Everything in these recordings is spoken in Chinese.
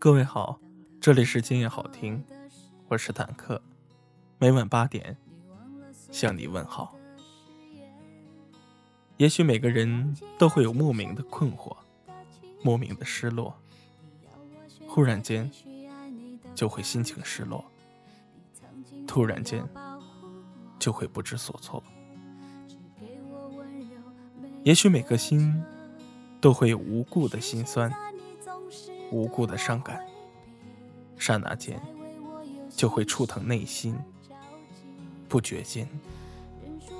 各位好，这里是今夜好听，我是坦克，每晚八点向你问好。也许每个人都会有莫名的困惑，莫名的失落，忽然间就会心情失落，突然间就会不知所措。也许每个心都会有无故的心酸。无故的伤感，刹那间就会触疼内心，不觉间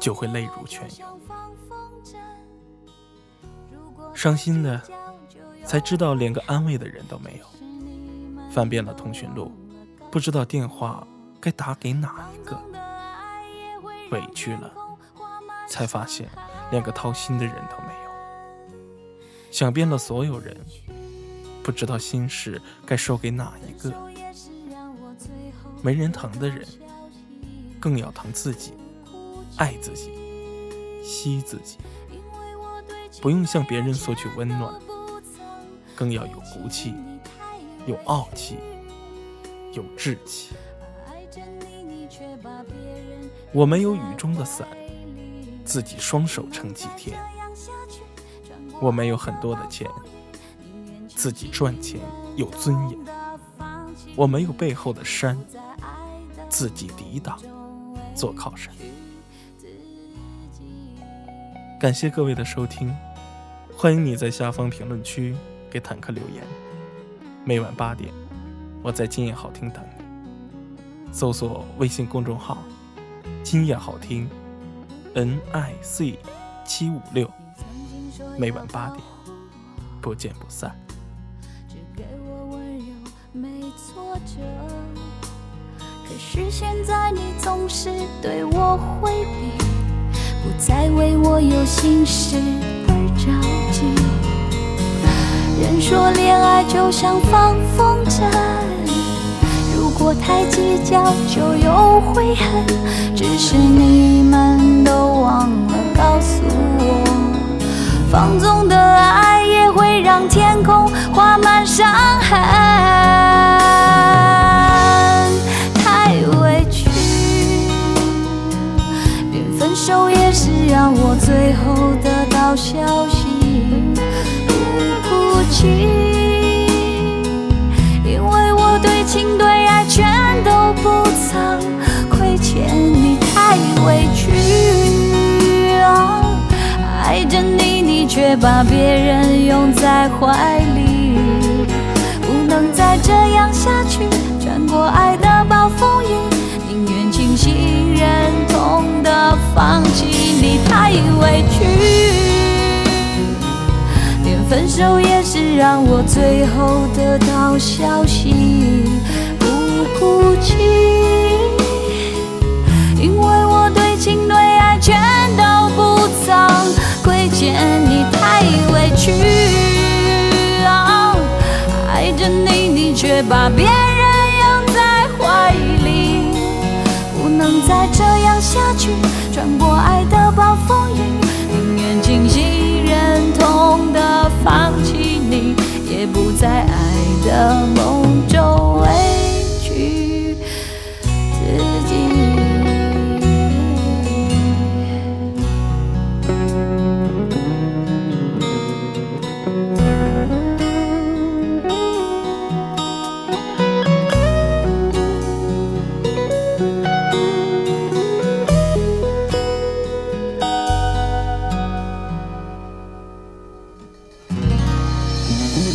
就会泪如泉涌。伤心的，才知道连个安慰的人都没有。翻遍了通讯录，不知道电话该打给哪一个。委屈了，才发现连个掏心的人都没有。想遍了所有人。不知道心事该说给哪一个，没人疼的人，更要疼自己，爱自己，惜自己。不用向别人索取温暖，更要有骨气，有傲气，有志气。我没有雨中的伞，自己双手撑几天。我没有很多的钱。自己赚钱有尊严，我没有背后的山，自己抵挡做靠山。感谢各位的收听，欢迎你在下方评论区给坦克留言。每晚八点，我在今夜好听等你。搜索微信公众号“今夜好听 ”，N I C 七五六。每晚八点，不见不散。挫折可是现在你总是对我回避，不再为我有心事而着急。人说恋爱就像放风筝，如果太计较就有悔恨。只是你们都忘情，因为我对情对爱全都不曾亏欠你，太委屈啊。爱着你，你却把别人拥在怀里，不能再这样下去，穿过爱的暴风雨。宁愿清醒，忍痛的放弃你太委屈，分手也是让我最后得到消息，不哭泣，因为我对情对爱全都不曾亏欠你太委屈，爱着你你却把别人拥在怀里，不能再这样下去。穿过爱的暴风放弃你，也不在爱的梦。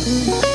Mm-hmm.